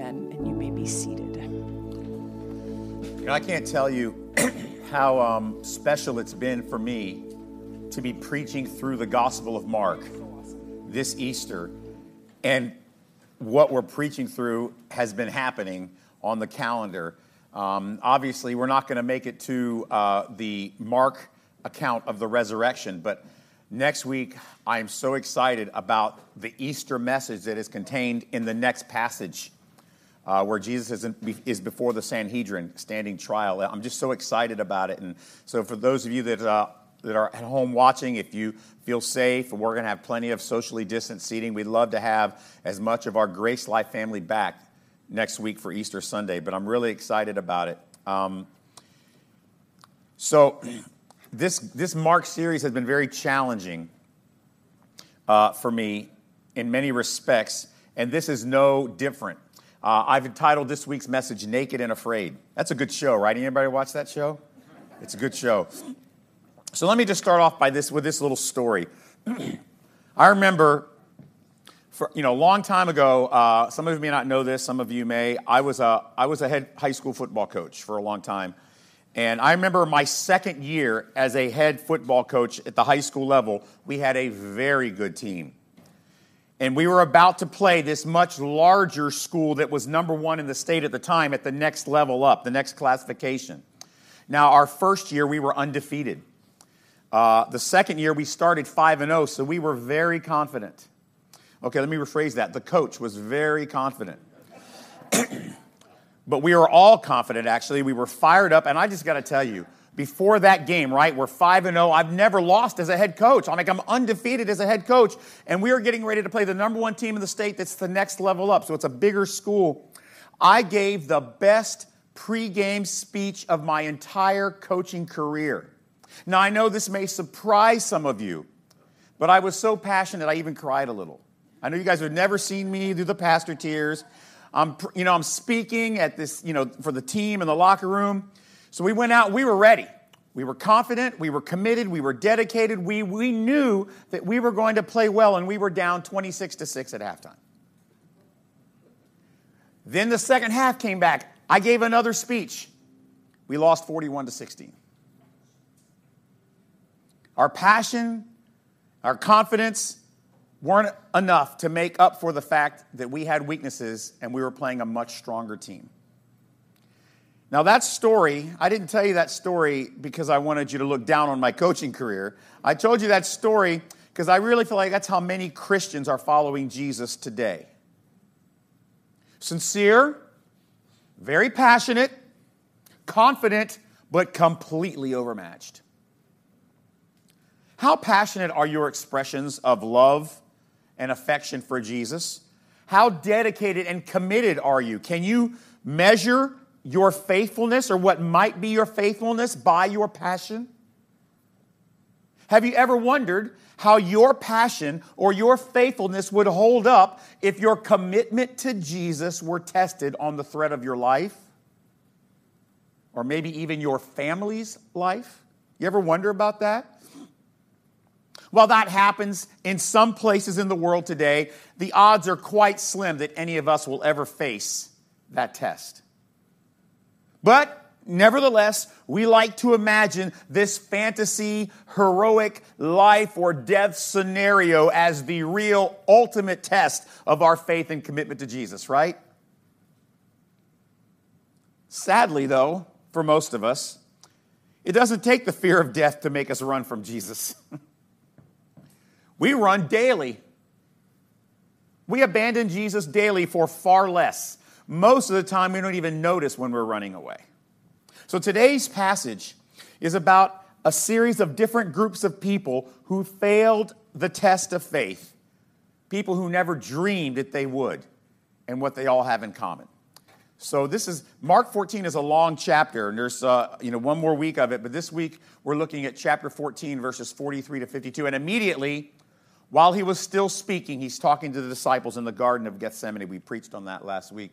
And, and you may be seated. You know, I can't tell you how um, special it's been for me to be preaching through the Gospel of Mark this Easter. And what we're preaching through has been happening on the calendar. Um, obviously, we're not going to make it to uh, the Mark account of the resurrection, but next week I am so excited about the Easter message that is contained in the next passage uh, where Jesus is, in, is, before the Sanhedrin standing trial. I'm just so excited about it. And so, for those of you that, uh, that are at home watching, if you feel safe, we're going to have plenty of socially distant seating. We'd love to have as much of our Grace Life family back next week for Easter Sunday, but I'm really excited about it. Um, so, this, this Mark series has been very challenging uh, for me in many respects, and this is no different. Uh, I've entitled this week's message "Naked and Afraid." That's a good show, right? Anybody watch that show? It's a good show. So let me just start off by this with this little story. I remember, for, you know, a long time ago. Uh, some of you may not know this. Some of you may. I was a I was a head high school football coach for a long time, and I remember my second year as a head football coach at the high school level. We had a very good team. And we were about to play this much larger school that was number one in the state at the time at the next level up, the next classification. Now, our first year, we were undefeated. Uh, the second year, we started 5 and 0, so we were very confident. Okay, let me rephrase that. The coach was very confident. but we were all confident, actually. We were fired up, and I just got to tell you, before that game, right? We're 5 and 0. I've never lost as a head coach. I'm like I'm undefeated as a head coach and we are getting ready to play the number 1 team in the state that's the next level up. So it's a bigger school. I gave the best pregame speech of my entire coaching career. Now I know this may surprise some of you, but I was so passionate I even cried a little. I know you guys have never seen me do the pastor tears. I'm you know I'm speaking at this, you know, for the team in the locker room. So we went out, we were ready. We were confident, we were committed, we were dedicated. We, we knew that we were going to play well, and we were down 26 to 6 at halftime. Then the second half came back. I gave another speech. We lost 41 to 16. Our passion, our confidence weren't enough to make up for the fact that we had weaknesses and we were playing a much stronger team. Now, that story, I didn't tell you that story because I wanted you to look down on my coaching career. I told you that story because I really feel like that's how many Christians are following Jesus today. Sincere, very passionate, confident, but completely overmatched. How passionate are your expressions of love and affection for Jesus? How dedicated and committed are you? Can you measure your faithfulness or what might be your faithfulness by your passion? Have you ever wondered how your passion or your faithfulness would hold up if your commitment to Jesus were tested on the thread of your life? Or maybe even your family's life? You ever wonder about that? Well, that happens in some places in the world today. The odds are quite slim that any of us will ever face that test. But nevertheless, we like to imagine this fantasy, heroic life or death scenario as the real ultimate test of our faith and commitment to Jesus, right? Sadly, though, for most of us, it doesn't take the fear of death to make us run from Jesus. we run daily. We abandon Jesus daily for far less most of the time, we don't even notice when we're running away. So today's passage is about a series of different groups of people who failed the test of faith, people who never dreamed that they would, and what they all have in common. So this is Mark 14 is a long chapter, and there's uh, you know one more week of it. But this week we're looking at chapter 14, verses 43 to 52, and immediately while he was still speaking, he's talking to the disciples in the Garden of Gethsemane. We preached on that last week.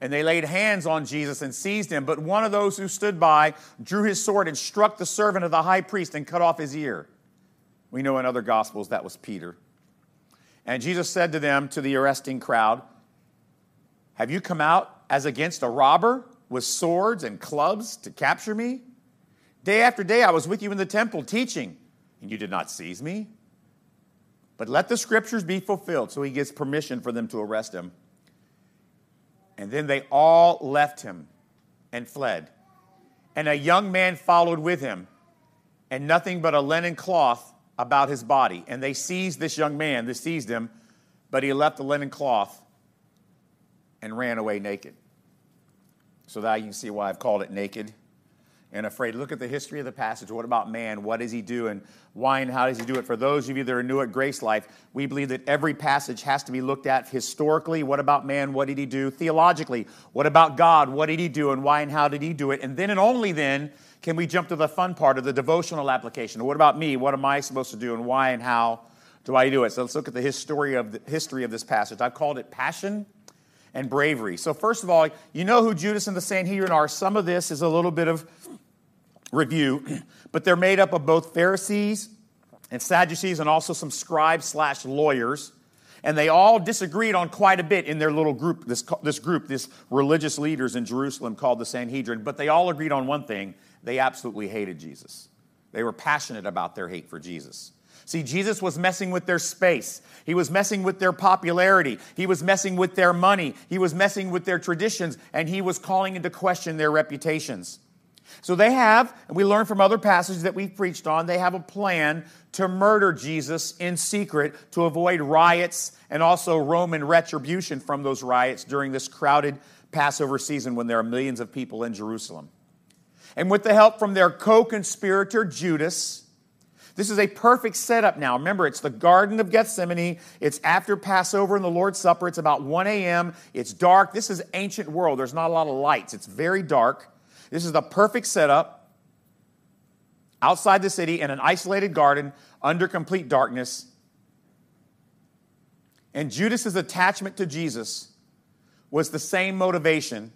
And they laid hands on Jesus and seized him. But one of those who stood by drew his sword and struck the servant of the high priest and cut off his ear. We know in other gospels that was Peter. And Jesus said to them, to the arresting crowd, Have you come out as against a robber with swords and clubs to capture me? Day after day I was with you in the temple teaching, and you did not seize me. But let the scriptures be fulfilled. So he gives permission for them to arrest him. And then they all left him and fled. And a young man followed with him, and nothing but a linen cloth about his body. And they seized this young man, they seized him, but he left the linen cloth and ran away naked. So that you can see why I've called it naked and afraid. Look at the history of the passage. What about man? What does he do? And why and how does he do it? For those of you that are new at Grace Life, we believe that every passage has to be looked at historically. What about man? What did he do? Theologically, what about God? What did he do? And why and how did he do it? And then and only then can we jump to the fun part of the devotional application. What about me? What am I supposed to do? And why and how do I do it? So let's look at the history of, the history of this passage. I've called it passion and bravery. So, first of all, you know who Judas and the Sanhedrin are. Some of this is a little bit of review, but they're made up of both Pharisees and Sadducees and also some scribes slash lawyers. And they all disagreed on quite a bit in their little group, this, this group, this religious leaders in Jerusalem called the Sanhedrin. But they all agreed on one thing they absolutely hated Jesus. They were passionate about their hate for Jesus. See, Jesus was messing with their space. He was messing with their popularity. He was messing with their money. He was messing with their traditions, and he was calling into question their reputations. So they have, and we learn from other passages that we've preached on, they have a plan to murder Jesus in secret to avoid riots and also Roman retribution from those riots during this crowded Passover season when there are millions of people in Jerusalem. And with the help from their co conspirator, Judas, this is a perfect setup now. Remember, it's the Garden of Gethsemane. It's after Passover and the Lord's Supper. It's about 1 a.m. It's dark. This is ancient world. There's not a lot of lights. It's very dark. This is the perfect setup outside the city in an isolated garden under complete darkness. And Judas's attachment to Jesus was the same motivation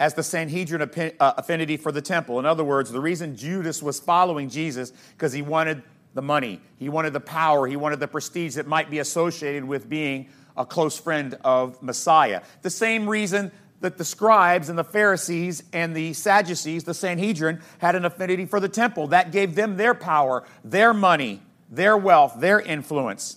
as the Sanhedrin uh, affinity for the temple. In other words, the reason Judas was following Jesus because he wanted the money, he wanted the power, he wanted the prestige that might be associated with being a close friend of Messiah. The same reason that the scribes and the Pharisees and the Sadducees, the Sanhedrin, had an affinity for the temple. That gave them their power, their money, their wealth, their influence.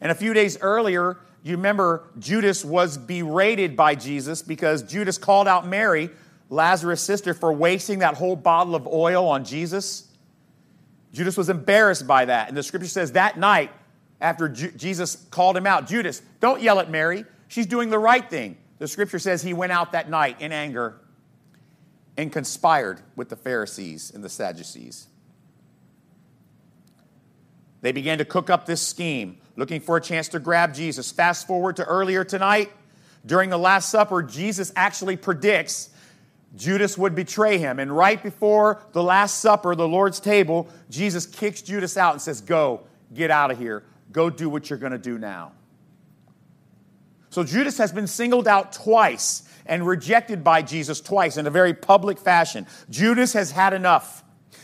And a few days earlier, you remember Judas was berated by Jesus because Judas called out Mary, Lazarus' sister, for wasting that whole bottle of oil on Jesus. Judas was embarrassed by that. And the scripture says that night, after Ju- Jesus called him out, Judas, don't yell at Mary. She's doing the right thing. The scripture says he went out that night in anger and conspired with the Pharisees and the Sadducees. They began to cook up this scheme looking for a chance to grab Jesus. Fast forward to earlier tonight, during the Last Supper, Jesus actually predicts Judas would betray him. And right before the Last Supper, the Lord's table, Jesus kicks Judas out and says, Go, get out of here. Go do what you're going to do now. So Judas has been singled out twice and rejected by Jesus twice in a very public fashion. Judas has had enough.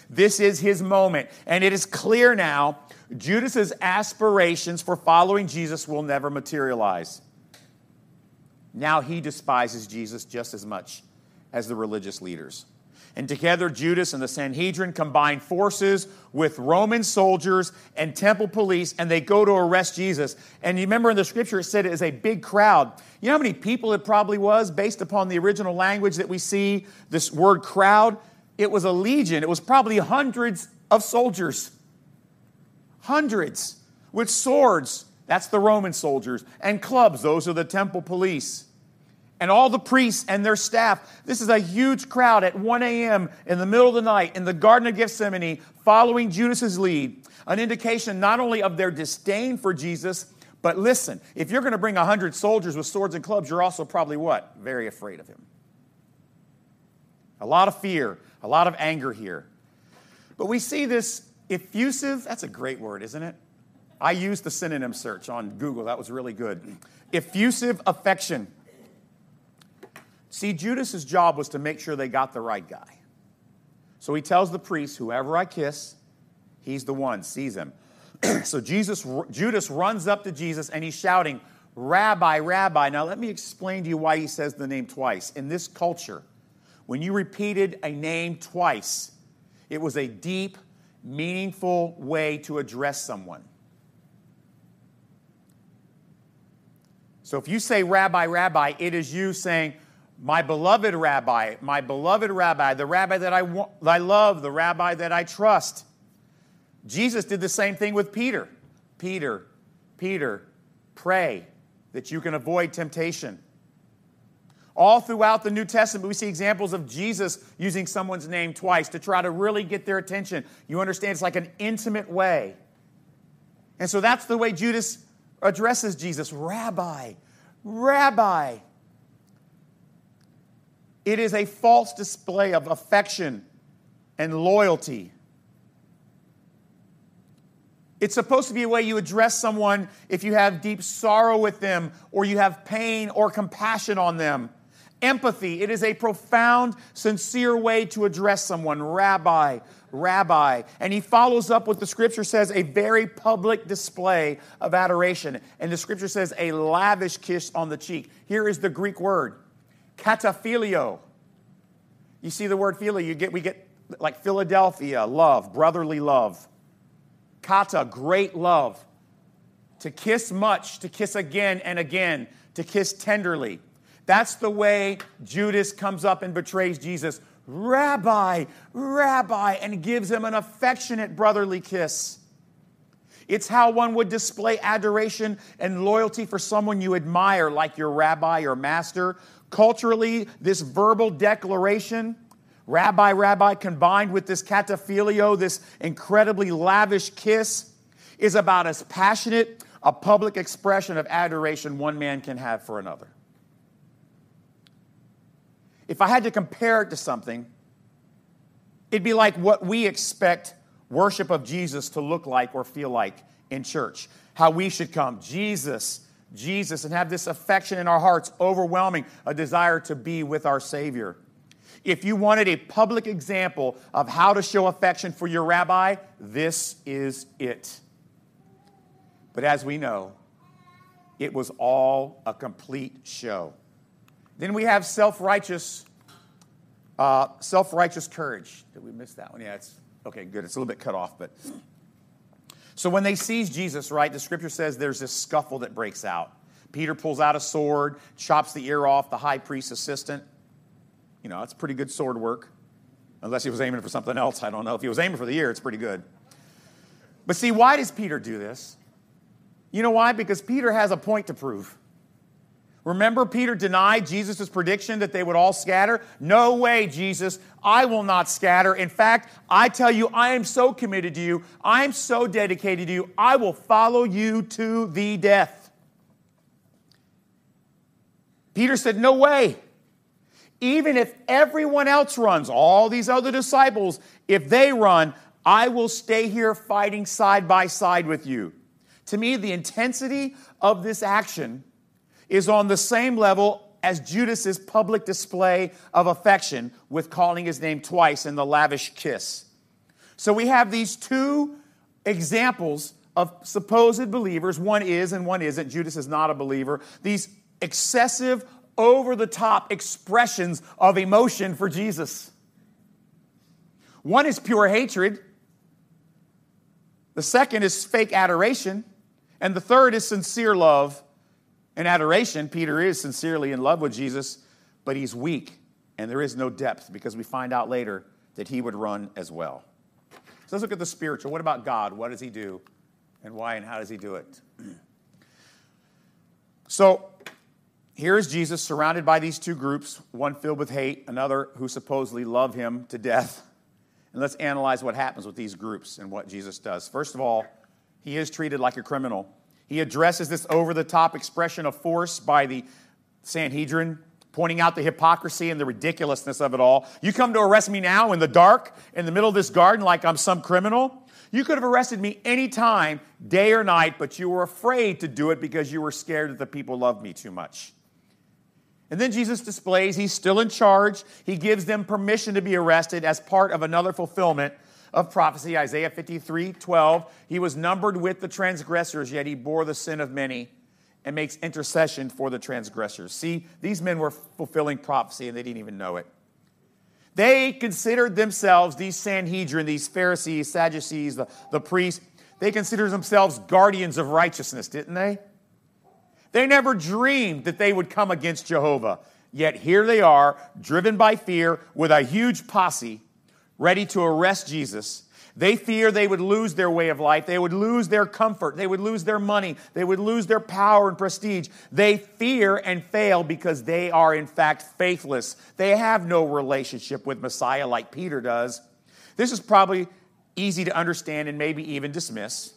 This is his moment. And it is clear now Judas's aspirations for following Jesus will never materialize. Now he despises Jesus just as much as the religious leaders. And together, Judas and the Sanhedrin combine forces with Roman soldiers and temple police, and they go to arrest Jesus. And you remember in the scripture, it said it is a big crowd. You know how many people it probably was based upon the original language that we see, this word crowd? It was a legion, it was probably hundreds of soldiers hundreds with swords. That's the Roman soldiers. And clubs, those are the temple police. And all the priests and their staff. This is a huge crowd at 1 a.m. in the middle of the night in the Garden of Gethsemane following Judas's lead. An indication not only of their disdain for Jesus, but listen, if you're going to bring 100 soldiers with swords and clubs, you're also probably what? Very afraid of him. A lot of fear, a lot of anger here. But we see this effusive, that's a great word, isn't it? I used the synonym search on Google. That was really good. Effusive affection. See, Judas's job was to make sure they got the right guy. So he tells the priest, whoever I kiss, he's the one, seize him. so Jesus, Judas runs up to Jesus and he's shouting, Rabbi, Rabbi. Now, let me explain to you why he says the name twice. In this culture, when you repeated a name twice, it was a deep, meaningful way to address someone. So if you say Rabbi, Rabbi, it is you saying, My beloved Rabbi, my beloved Rabbi, the Rabbi that I, want, I love, the Rabbi that I trust. Jesus did the same thing with Peter. Peter, Peter, pray that you can avoid temptation. All throughout the New Testament, we see examples of Jesus using someone's name twice to try to really get their attention. You understand, it's like an intimate way. And so that's the way Judas addresses Jesus Rabbi, Rabbi. It is a false display of affection and loyalty. It's supposed to be a way you address someone if you have deep sorrow with them or you have pain or compassion on them. Empathy, it is a profound, sincere way to address someone. Rabbi, rabbi. And he follows up with the scripture says a very public display of adoration. And the scripture says a lavish kiss on the cheek. Here is the Greek word, kataphilio. You see the word philio, you get we get like Philadelphia, love, brotherly love. Kata, great love. To kiss much, to kiss again and again, to kiss tenderly. That's the way Judas comes up and betrays Jesus. Rabbi, Rabbi, and gives him an affectionate brotherly kiss. It's how one would display adoration and loyalty for someone you admire, like your rabbi or master. Culturally, this verbal declaration Rabbi, Rabbi, combined with this kataphilio, this incredibly lavish kiss, is about as passionate a public expression of adoration one man can have for another. If I had to compare it to something, it'd be like what we expect worship of Jesus to look like or feel like in church. How we should come, Jesus, Jesus, and have this affection in our hearts, overwhelming a desire to be with our Savior. If you wanted a public example of how to show affection for your rabbi, this is it. But as we know, it was all a complete show. Then we have self righteous. Uh, self righteous courage. Did we miss that one? Yeah, it's okay, good. It's a little bit cut off, but. So when they seize Jesus, right, the scripture says there's this scuffle that breaks out. Peter pulls out a sword, chops the ear off the high priest's assistant. You know, that's pretty good sword work. Unless he was aiming for something else. I don't know. If he was aiming for the ear, it's pretty good. But see, why does Peter do this? You know why? Because Peter has a point to prove. Remember, Peter denied Jesus' prediction that they would all scatter? No way, Jesus. I will not scatter. In fact, I tell you, I am so committed to you. I am so dedicated to you. I will follow you to the death. Peter said, No way even if everyone else runs, all these other disciples, if they run, I will stay here fighting side by side with you. To me, the intensity of this action is on the same level as Judas's public display of affection with calling his name twice in the lavish kiss. So we have these two examples of supposed believers. One is and one isn't. Judas is not a believer. These excessive, over the top expressions of emotion for Jesus. One is pure hatred, the second is fake adoration, and the third is sincere love and adoration. Peter is sincerely in love with Jesus, but he's weak and there is no depth because we find out later that he would run as well. So let's look at the spiritual. What about God? What does he do? And why and how does he do it? So, here is Jesus surrounded by these two groups, one filled with hate, another who supposedly love him to death. And let's analyze what happens with these groups and what Jesus does. First of all, he is treated like a criminal. He addresses this over the top expression of force by the Sanhedrin, pointing out the hypocrisy and the ridiculousness of it all. You come to arrest me now in the dark, in the middle of this garden, like I'm some criminal. You could have arrested me any time, day or night, but you were afraid to do it because you were scared that the people loved me too much. And then Jesus displays he's still in charge. He gives them permission to be arrested as part of another fulfillment of prophecy, Isaiah 53 12. He was numbered with the transgressors, yet he bore the sin of many and makes intercession for the transgressors. See, these men were fulfilling prophecy and they didn't even know it. They considered themselves, these Sanhedrin, these Pharisees, Sadducees, the, the priests, they considered themselves guardians of righteousness, didn't they? They never dreamed that they would come against Jehovah. Yet here they are, driven by fear, with a huge posse, ready to arrest Jesus they fear they would lose their way of life. They would lose their comfort. They would lose their money. They would lose their power and prestige. They fear and fail because they are, in fact, faithless. They have no relationship with Messiah like Peter does. This is probably easy to understand and maybe even dismiss.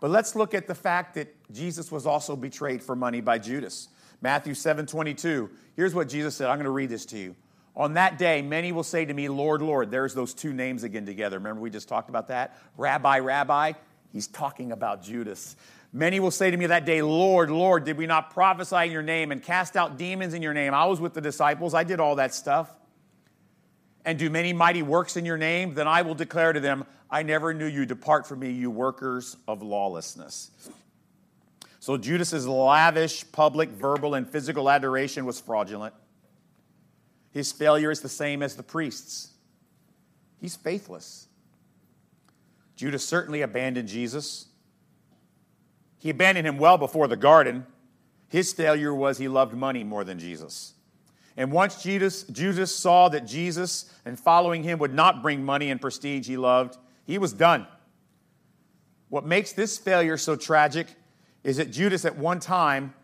But let's look at the fact that Jesus was also betrayed for money by Judas. Matthew 7 22. Here's what Jesus said. I'm going to read this to you. On that day, many will say to me, Lord, Lord. There's those two names again together. Remember, we just talked about that? Rabbi, Rabbi. He's talking about Judas. Many will say to me that day, Lord, Lord, did we not prophesy in your name and cast out demons in your name? I was with the disciples, I did all that stuff. And do many mighty works in your name? Then I will declare to them, I never knew you. Depart from me, you workers of lawlessness. So Judas's lavish public verbal and physical adoration was fraudulent. His failure is the same as the priests. He's faithless. Judas certainly abandoned Jesus. He abandoned him well before the garden. His failure was he loved money more than Jesus. And once Judas, Judas saw that Jesus and following him would not bring money and prestige he loved, he was done. What makes this failure so tragic is that Judas at one time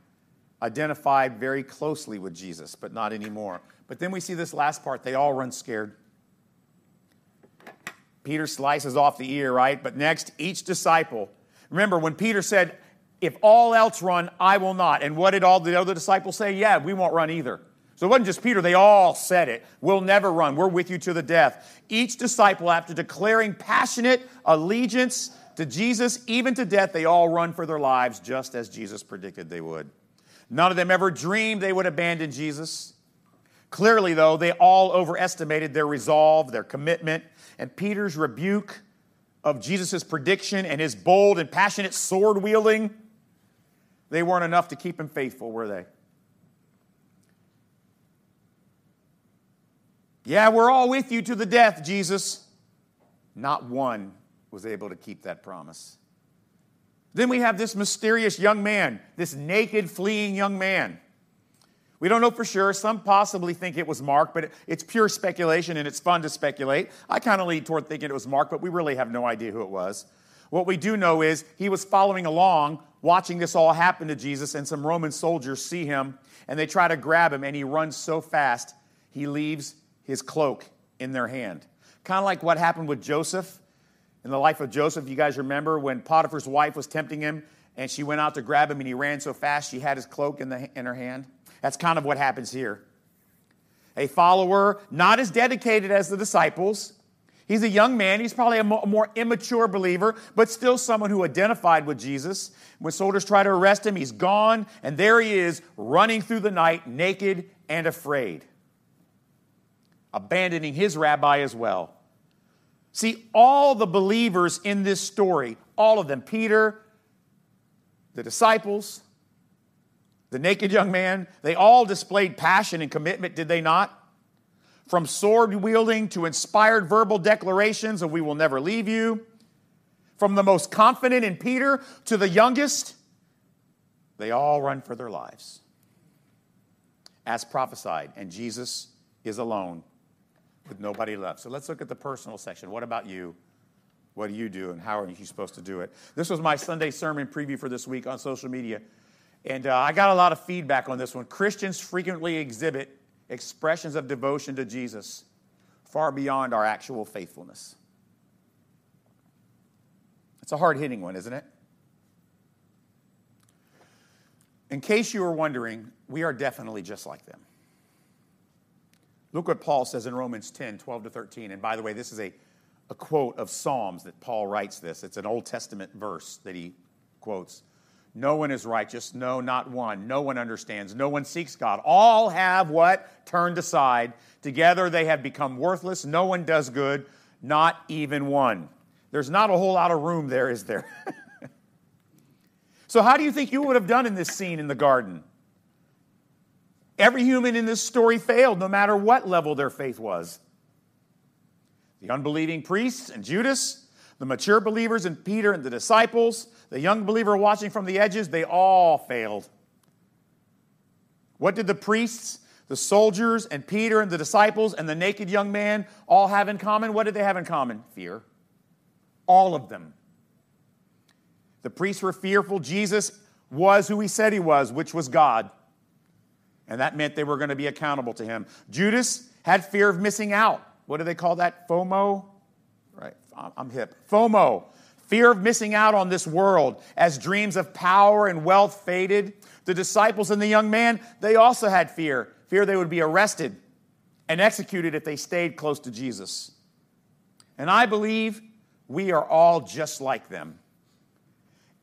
identified very closely with Jesus, but not anymore. But then we see this last part they all run scared. Peter slices off the ear, right? But next, each disciple. Remember when Peter said, If all else run, I will not. And what did all the other disciples say? Yeah, we won't run either. So it wasn't just Peter, they all said it. We'll never run. We're with you to the death. Each disciple, after declaring passionate allegiance to Jesus, even to death, they all run for their lives, just as Jesus predicted they would. None of them ever dreamed they would abandon Jesus. Clearly, though, they all overestimated their resolve, their commitment, and Peter's rebuke of Jesus' prediction and his bold and passionate sword wielding, they weren't enough to keep him faithful, were they? Yeah, we're all with you to the death, Jesus. Not one was able to keep that promise. Then we have this mysterious young man, this naked, fleeing young man. We don't know for sure. Some possibly think it was Mark, but it's pure speculation and it's fun to speculate. I kind of lean toward thinking it was Mark, but we really have no idea who it was. What we do know is he was following along, watching this all happen to Jesus, and some Roman soldiers see him and they try to grab him, and he runs so fast he leaves his cloak in their hand. Kind of like what happened with Joseph in the life of Joseph. You guys remember when Potiphar's wife was tempting him and she went out to grab him and he ran so fast she had his cloak in, the, in her hand? That's kind of what happens here. A follower, not as dedicated as the disciples. He's a young man. He's probably a more immature believer, but still someone who identified with Jesus. When soldiers try to arrest him, he's gone, and there he is, running through the night, naked and afraid, abandoning his rabbi as well. See, all the believers in this story, all of them, Peter, the disciples, the naked young man, they all displayed passion and commitment, did they not? From sword wielding to inspired verbal declarations of, We will never leave you. From the most confident in Peter to the youngest, they all run for their lives. As prophesied, and Jesus is alone with nobody left. So let's look at the personal section. What about you? What do you do, and how are you supposed to do it? This was my Sunday sermon preview for this week on social media. And uh, I got a lot of feedback on this one. Christians frequently exhibit expressions of devotion to Jesus far beyond our actual faithfulness. It's a hard hitting one, isn't it? In case you were wondering, we are definitely just like them. Look what Paul says in Romans 10 12 to 13. And by the way, this is a, a quote of Psalms that Paul writes this. It's an Old Testament verse that he quotes. No one is righteous, no, not one. No one understands, no one seeks God. All have what? Turned aside. Together they have become worthless. No one does good, not even one. There's not a whole lot of room there, is there? so, how do you think you would have done in this scene in the garden? Every human in this story failed, no matter what level their faith was. The unbelieving priests and Judas, the mature believers and Peter and the disciples, the young believer watching from the edges, they all failed. What did the priests, the soldiers, and Peter and the disciples and the naked young man all have in common? What did they have in common? Fear. All of them. The priests were fearful. Jesus was who he said he was, which was God. And that meant they were going to be accountable to him. Judas had fear of missing out. What do they call that? FOMO? I'm hip. FOMO. Fear of missing out on this world as dreams of power and wealth faded. The disciples and the young man, they also had fear fear they would be arrested and executed if they stayed close to Jesus. And I believe we are all just like them.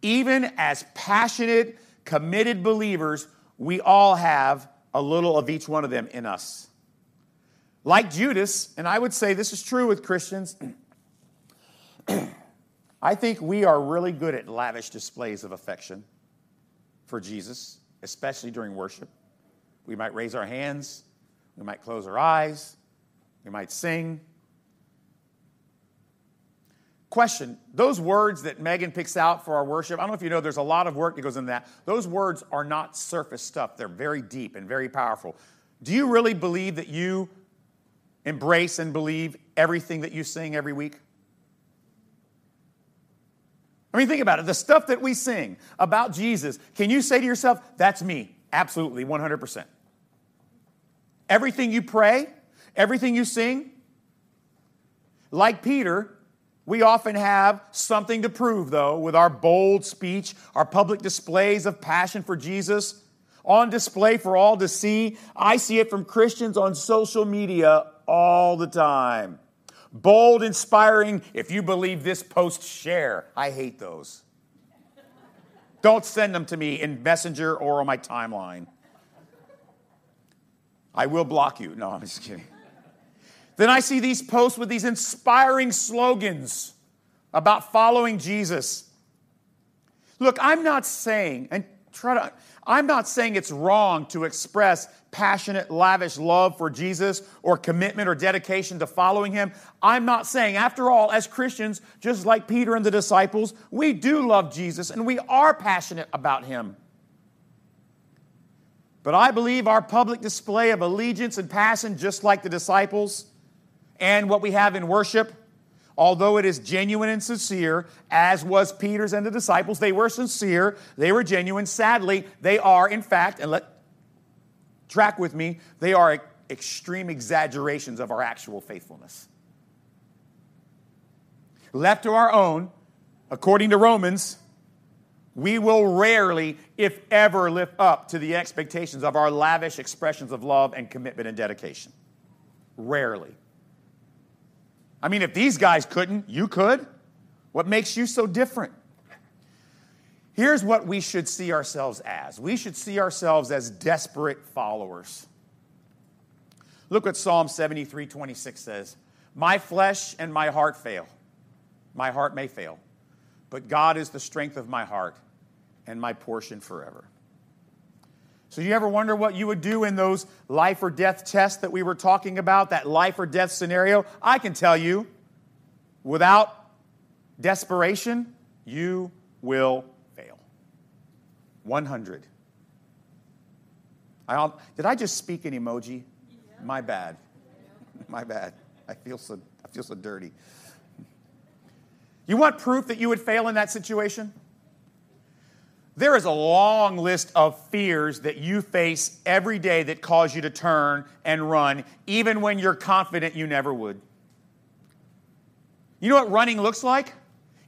Even as passionate, committed believers, we all have a little of each one of them in us. Like Judas, and I would say this is true with Christians, I think we are really good at lavish displays of affection for Jesus, especially during worship. We might raise our hands, we might close our eyes, we might sing. Question Those words that Megan picks out for our worship, I don't know if you know, there's a lot of work that goes into that. Those words are not surface stuff, they're very deep and very powerful. Do you really believe that you embrace and believe everything that you sing every week? I mean, think about it. The stuff that we sing about Jesus, can you say to yourself, that's me? Absolutely, 100%. Everything you pray, everything you sing, like Peter, we often have something to prove, though, with our bold speech, our public displays of passion for Jesus on display for all to see. I see it from Christians on social media all the time. Bold, inspiring, if you believe this post, share. I hate those. Don't send them to me in Messenger or on my timeline. I will block you. No, I'm just kidding. Then I see these posts with these inspiring slogans about following Jesus. Look, I'm not saying, and try to, I'm not saying it's wrong to express passionate, lavish love for Jesus or commitment or dedication to following him. I'm not saying, after all, as Christians, just like Peter and the disciples, we do love Jesus and we are passionate about him. But I believe our public display of allegiance and passion, just like the disciples, and what we have in worship, although it is genuine and sincere, as was Peter's and the disciples, they were sincere, they were genuine. Sadly, they are, in fact, and let track with me, they are extreme exaggerations of our actual faithfulness. Left to our own, according to Romans, we will rarely, if ever, live up to the expectations of our lavish expressions of love and commitment and dedication. Rarely. I mean, if these guys couldn't, you could. What makes you so different? Here's what we should see ourselves as we should see ourselves as desperate followers. Look what Psalm 73 26 says My flesh and my heart fail. My heart may fail, but God is the strength of my heart and my portion forever. So, you ever wonder what you would do in those life or death tests that we were talking about, that life or death scenario? I can tell you, without desperation, you will. 100. I, did I just speak an emoji? My bad. My bad. I feel so, I feel so dirty. You want proof that you would fail in that situation? There is a long list of fears that you face every day that cause you to turn and run, even when you're confident you never would. You know what running looks like?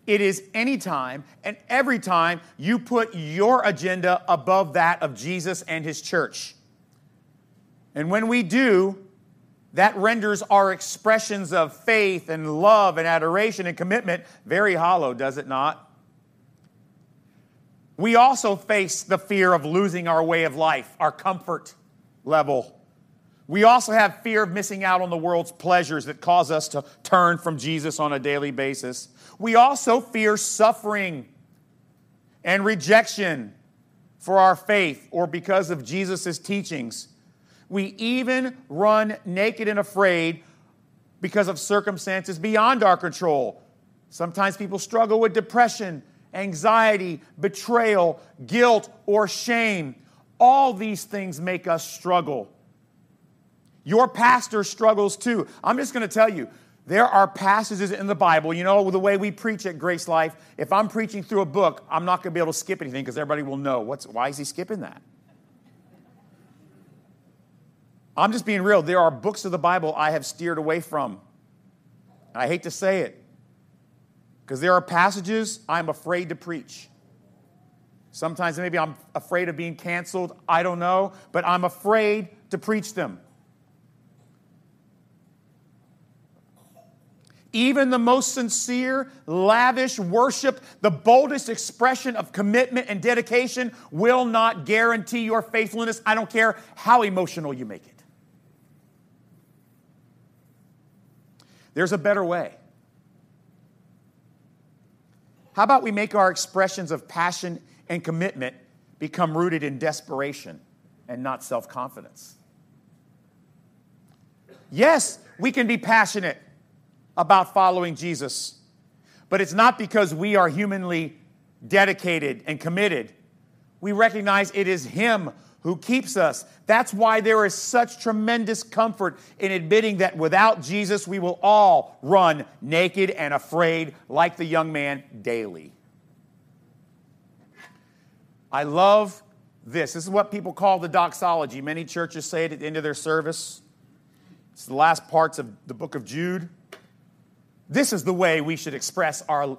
It is anytime and every time you put your agenda above that of Jesus and his church. And when we do, that renders our expressions of faith and love and adoration and commitment very hollow, does it not? We also face the fear of losing our way of life, our comfort level. We also have fear of missing out on the world's pleasures that cause us to turn from Jesus on a daily basis. We also fear suffering and rejection for our faith or because of Jesus' teachings. We even run naked and afraid because of circumstances beyond our control. Sometimes people struggle with depression, anxiety, betrayal, guilt, or shame. All these things make us struggle. Your pastor struggles too. I'm just going to tell you, there are passages in the Bible, you know, the way we preach at Grace Life. If I'm preaching through a book, I'm not going to be able to skip anything because everybody will know. What's, why is he skipping that? I'm just being real. There are books of the Bible I have steered away from. I hate to say it because there are passages I'm afraid to preach. Sometimes maybe I'm afraid of being canceled. I don't know, but I'm afraid to preach them. Even the most sincere, lavish worship, the boldest expression of commitment and dedication will not guarantee your faithfulness. I don't care how emotional you make it. There's a better way. How about we make our expressions of passion and commitment become rooted in desperation and not self confidence? Yes, we can be passionate about following Jesus. But it's not because we are humanly dedicated and committed. We recognize it is Him who keeps us. That's why there is such tremendous comfort in admitting that without Jesus, we will all run naked and afraid like the young man daily. I love this. This is what people call the doxology. Many churches say it at the end of their service. It's the last parts of the book of Jude. This is the way we should express our,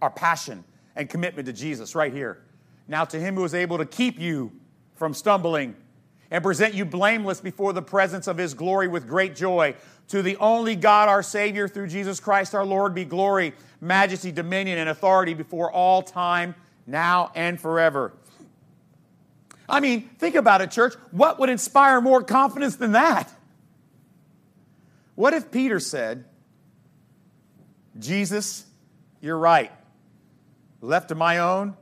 our passion and commitment to Jesus right here. Now, to him who is able to keep you from stumbling and present you blameless before the presence of his glory with great joy, to the only God, our Savior, through Jesus Christ our Lord, be glory, majesty, dominion, and authority before all time, now and forever. I mean, think about it, church. What would inspire more confidence than that? What if Peter said, Jesus, you're right. Left to my own,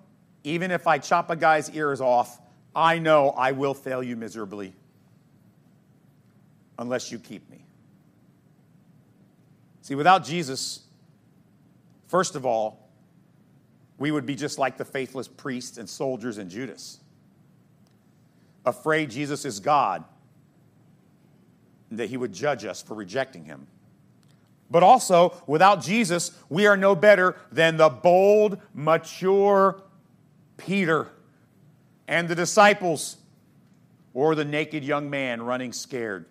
even if I chop a guy's ears off, I know I will fail you miserably unless you keep me. See, without Jesus, first of all, we would be just like the faithless priests and soldiers in Judas, afraid Jesus is God and that he would judge us for rejecting him. But also, without Jesus, we are no better than the bold, mature Peter and the disciples or the naked young man running scared.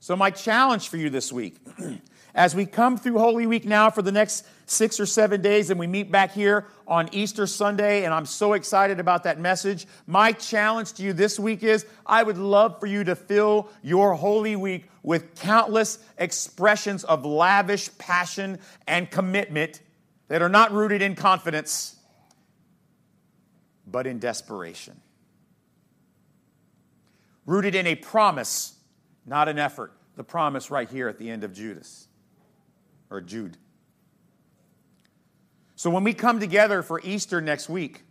So, my challenge for you this week, as we come through Holy Week now for the next six or seven days, and we meet back here on Easter Sunday, and I'm so excited about that message. My challenge to you this week is I would love for you to fill your Holy Week with countless expressions of lavish passion and commitment that are not rooted in confidence, but in desperation. Rooted in a promise, not an effort. The promise right here at the end of Judas or Jude. So when we come together for Easter next week,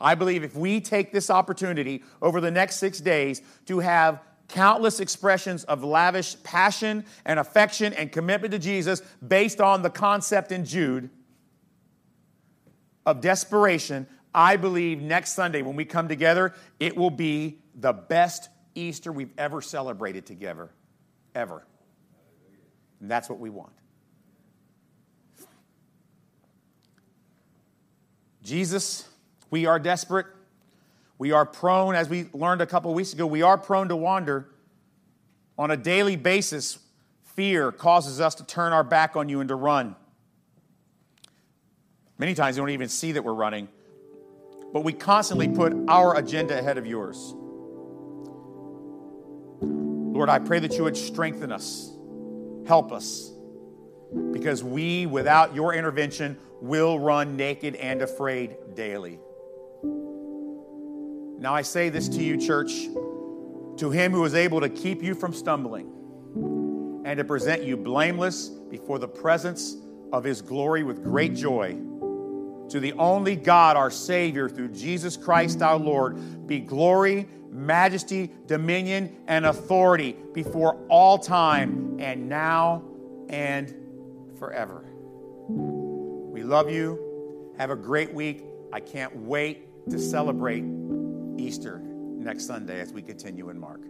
I believe if we take this opportunity over the next six days to have countless expressions of lavish passion and affection and commitment to Jesus based on the concept in Jude of desperation, I believe next Sunday when we come together, it will be the best Easter we've ever celebrated together, ever. And that's what we want. Jesus, we are desperate. We are prone, as we learned a couple weeks ago, we are prone to wander. On a daily basis, fear causes us to turn our back on you and to run. Many times we don't even see that we're running, but we constantly put our agenda ahead of yours. Lord, I pray that you would strengthen us, help us, because we, without your intervention, will run naked and afraid daily. Now I say this to you, church, to him who is able to keep you from stumbling and to present you blameless before the presence of his glory with great joy. To the only God, our Savior, through Jesus Christ our Lord, be glory, majesty, dominion, and authority before all time and now and forever. We love you. Have a great week. I can't wait to celebrate Easter next Sunday as we continue in Mark.